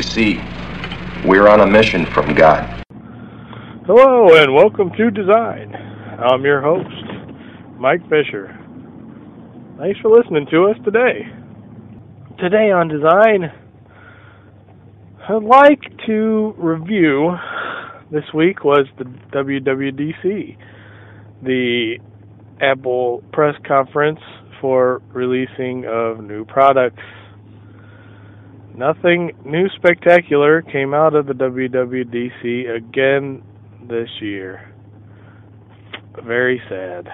You see, we're on a mission from God. Hello and welcome to Design. I'm your host, Mike Fisher. Thanks for listening to us today. Today on Design, I'd like to review this week was the WWDC, the Apple press conference for releasing of new products. Nothing new spectacular came out of the WWDC again this year. Very sad.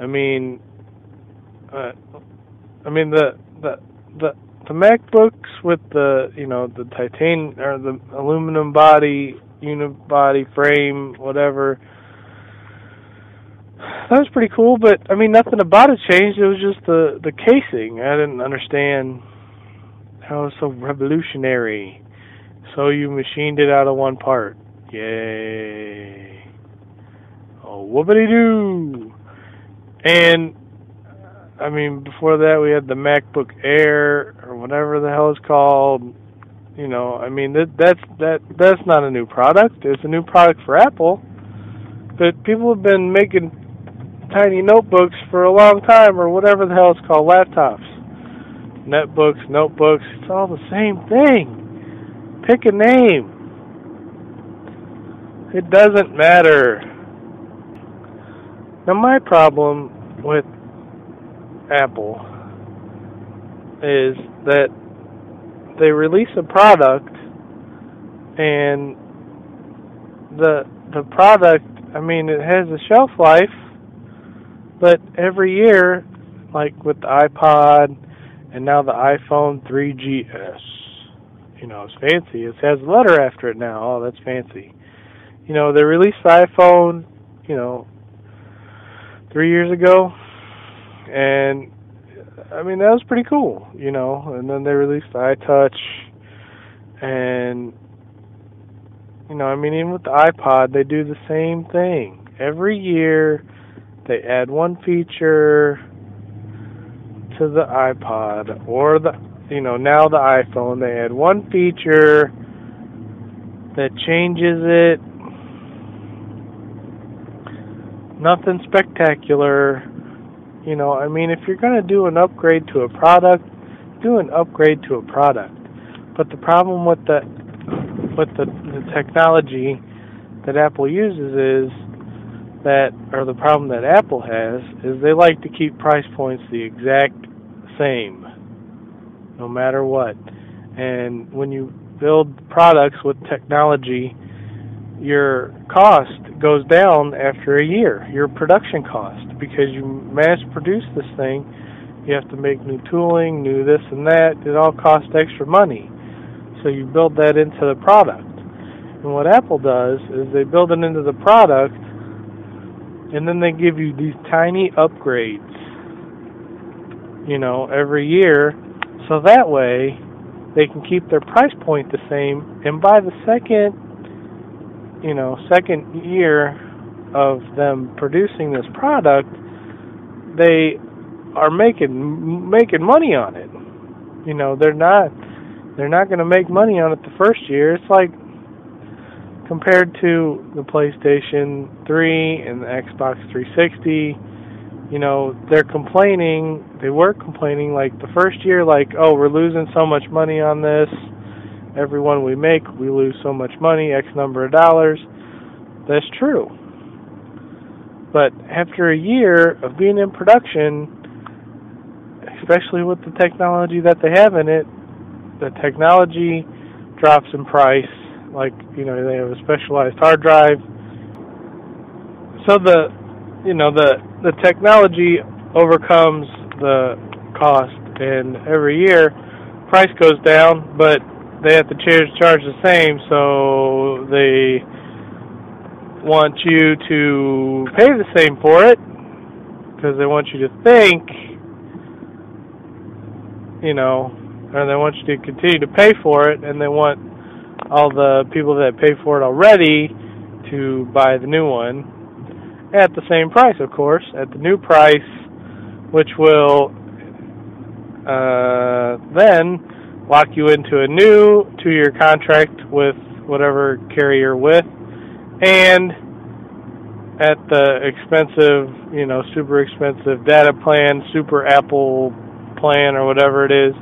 I mean, uh, I mean the the the the MacBooks with the you know the titanium or the aluminum body, unibody frame, whatever. That was pretty cool, but I mean nothing about it changed. It was just the the casing. I didn't understand how it's so revolutionary. So you machined it out of one part. Yay. Oh, whoopity doo. And, I mean, before that we had the MacBook Air, or whatever the hell it's called. You know, I mean, that, that's, that, that's not a new product. It's a new product for Apple. But people have been making tiny notebooks for a long time, or whatever the hell it's called, laptops. Netbooks, notebooks, it's all the same thing. Pick a name. It doesn't matter. Now, my problem with Apple is that they release a product and the the product I mean it has a shelf life but every year like with the iPod and now the iPhone 3GS you know it's fancy. It has a letter after it now. Oh that's fancy. You know, they released the iPhone, you know, three years ago, and I mean that was pretty cool, you know. And then they released the iTouch, and you know, I mean, even with the iPod, they do the same thing. Every year. They add one feature to the iPod or the, you know, now the iPhone. They add one feature that changes it nothing spectacular. You know, I mean, if you're going to do an upgrade to a product, do an upgrade to a product. But the problem with the with the, the technology that Apple uses is that, or the problem that Apple has is they like to keep price points the exact same, no matter what. And when you build products with technology, your cost goes down after a year, your production cost, because you mass produce this thing. You have to make new tooling, new this and that. It all costs extra money. So you build that into the product. And what Apple does is they build it into the product and then they give you these tiny upgrades, you know, every year. So that way they can keep their price point the same. And by the second you know second year of them producing this product, they are making making money on it. You know, they're not they're not going to make money on it the first year. It's like compared to the PlayStation 3 and the Xbox 360, you know, they're complaining, they were complaining like the first year like, "Oh, we're losing so much money on this." every one we make, we lose so much money, X number of dollars. That's true. But after a year of being in production, especially with the technology that they have in it, the technology drops in price. Like, you know, they have a specialized hard drive. So the, you know, the, the technology overcomes the cost, and every year price goes down, but they have to charge the same, so they want you to pay the same for it because they want you to think, you know, and they want you to continue to pay for it, and they want all the people that pay for it already to buy the new one at the same price, of course, at the new price, which will uh, then lock you into a new two-year contract with whatever carrier with, and at the expensive, you know, super expensive data plan, super Apple plan, or whatever it is,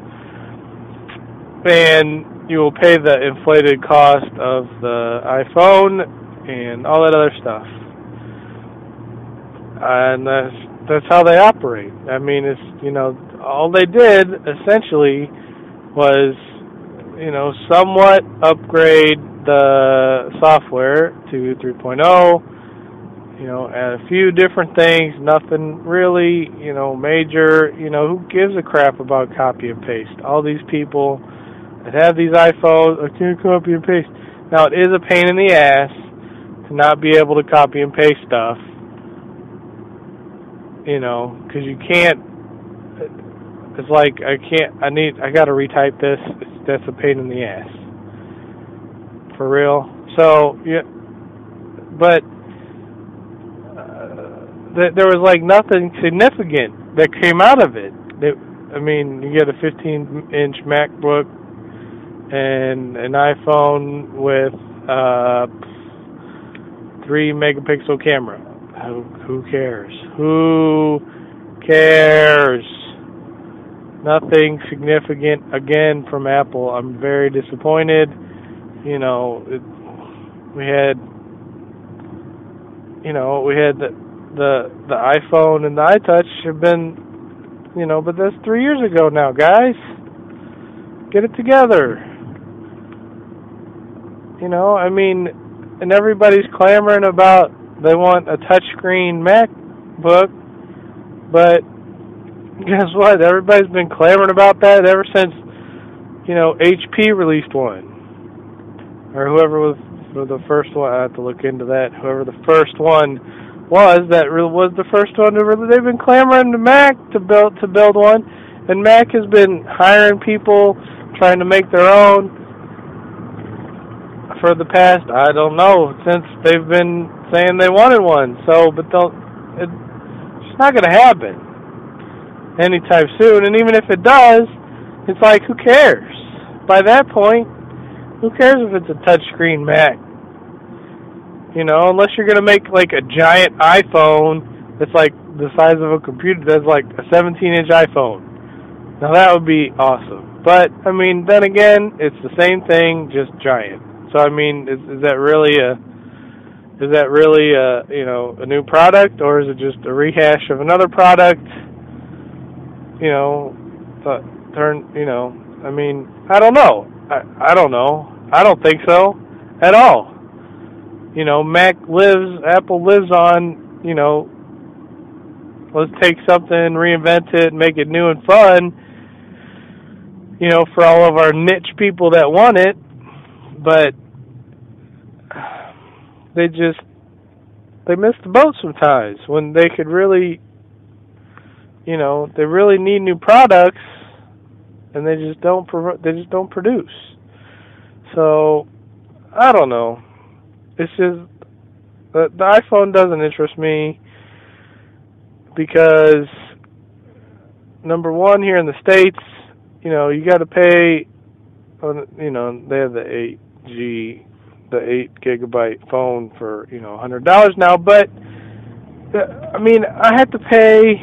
and you will pay the inflated cost of the iPhone and all that other stuff. And that's that's how they operate. I mean, it's you know, all they did essentially was, you know, somewhat upgrade the software to 3.0 you know, and a few different things, nothing really, you know, major, you know, who gives a crap about copy and paste? All these people that have these iPhones, I can't copy and paste. Now, it is a pain in the ass to not be able to copy and paste stuff, you know, because you can't, it's like, I can't, I need, I gotta retype this, it's, that's a pain in the ass. For real. So, yeah, but, that there was like nothing significant that came out of it. I mean, you get a 15-inch MacBook and an iPhone with uh three megapixel camera. Who cares? Who cares? Nothing significant again from Apple. I'm very disappointed. You know, it, we had you know, we had the the the iPhone and the iTouch have been, you know, but that's three years ago now, guys. Get it together. You know, I mean, and everybody's clamoring about they want a touchscreen MacBook, but guess what? Everybody's been clamoring about that ever since, you know, HP released one, or whoever was the first one. I have to look into that. Whoever the first one was that was the first one to really they've been clamoring to Mac to build to build one and Mac has been hiring people trying to make their own for the past I don't know since they've been saying they wanted one so but they'll it, it's not going to happen anytime soon and even if it does it's like who cares by that point who cares if it's a touchscreen Mac you know, unless you're gonna make like a giant iPhone that's like the size of a computer, that's like a 17-inch iPhone. Now that would be awesome. But I mean, then again, it's the same thing, just giant. So I mean, is, is that really a is that really a you know a new product or is it just a rehash of another product? You know, but turn you know. I mean, I don't know. I I don't know. I don't think so at all you know, Mac lives, Apple lives on, you know, let's take something, reinvent it, make it new and fun, you know, for all of our niche people that want it. But they just they miss the boat sometimes when they could really you know they really need new products and they just don't pro- they just don't produce so i don't know it's just the, the iPhone doesn't interest me because number one here in the states, you know, you got to pay. You know, they have the eight G, the eight gigabyte phone for you know a hundred dollars now, but I mean, I had to pay.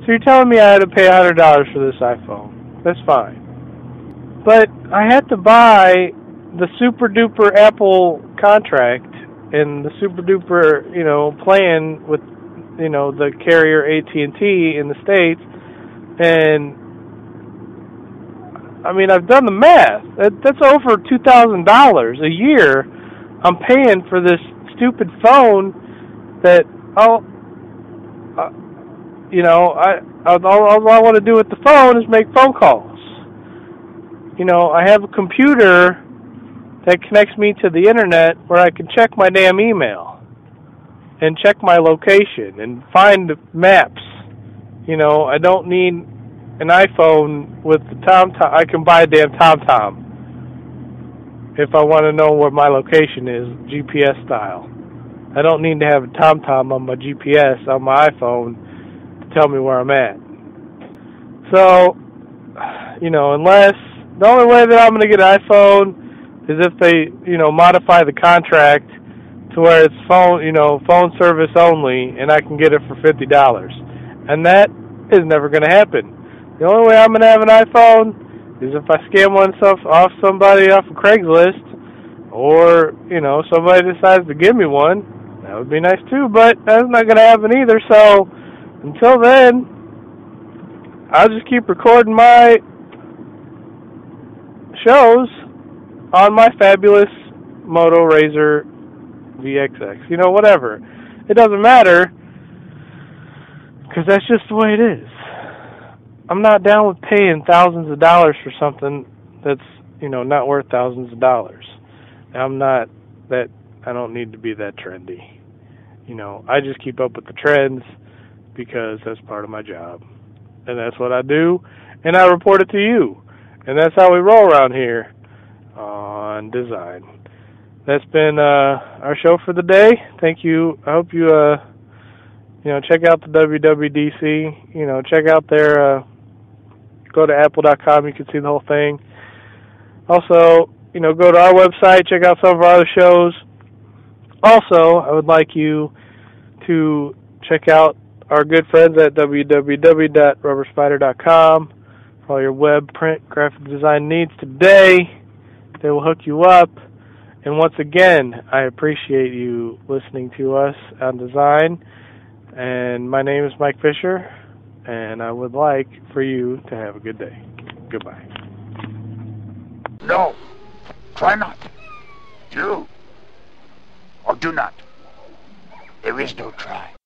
So you're telling me I had to pay a hundred dollars for this iPhone? That's fine, but I had to buy the super duper Apple contract and the super duper, you know, plan with, you know, the carrier AT&T in the states, and I mean, I've done the math. That, that's over two thousand dollars a year. I'm paying for this stupid phone that I'll, uh, you know, I all, all I want to do with the phone is make phone calls. You know, I have a computer that connects me to the internet where I can check my damn email and check my location and find maps. You know, I don't need an iPhone with the Tom Tom. I can buy a damn Tom Tom if I want to know where my location is, GPS style. I don't need to have a Tom Tom on my GPS on my iPhone to tell me where I'm at. So, you know, unless the only way that I'm going to get an iPhone is if they, you know, modify the contract to where it's phone, you know, phone service only, and I can get it for fifty dollars, and that is never going to happen. The only way I'm to have an iPhone is if I scam one stuff off somebody off of Craigslist, or you know, somebody decides to give me one. That would be nice too, but that's not to happen either. So until then, I'll just keep recording my shows on my fabulous Moto Razr VXX. You know, whatever. It doesn't matter because that's just the way it is. I'm not down with paying thousands of dollars for something that's you know not worth thousands of dollars. I'm not that I don't need to be that trendy. You know, I just keep up with the trends because that's part of my job. And that's what I do and I report it to you. And that's how we roll around here on design. That's been uh, our show for the day. Thank you. I hope you uh, you know check out the WWDC. You know check out their uh, go to apple.com. You can see the whole thing. Also, you know go to our website. Check out some of our other shows. Also, I would like you to check out our good friends at www.rubberspider.com for all your web, print, graphic design needs today. They will hook you up. And once again, I appreciate you listening to us on design. And my name is Mike Fisher, and I would like for you to have a good day. Goodbye. No, try not. Do or do not. There is no try.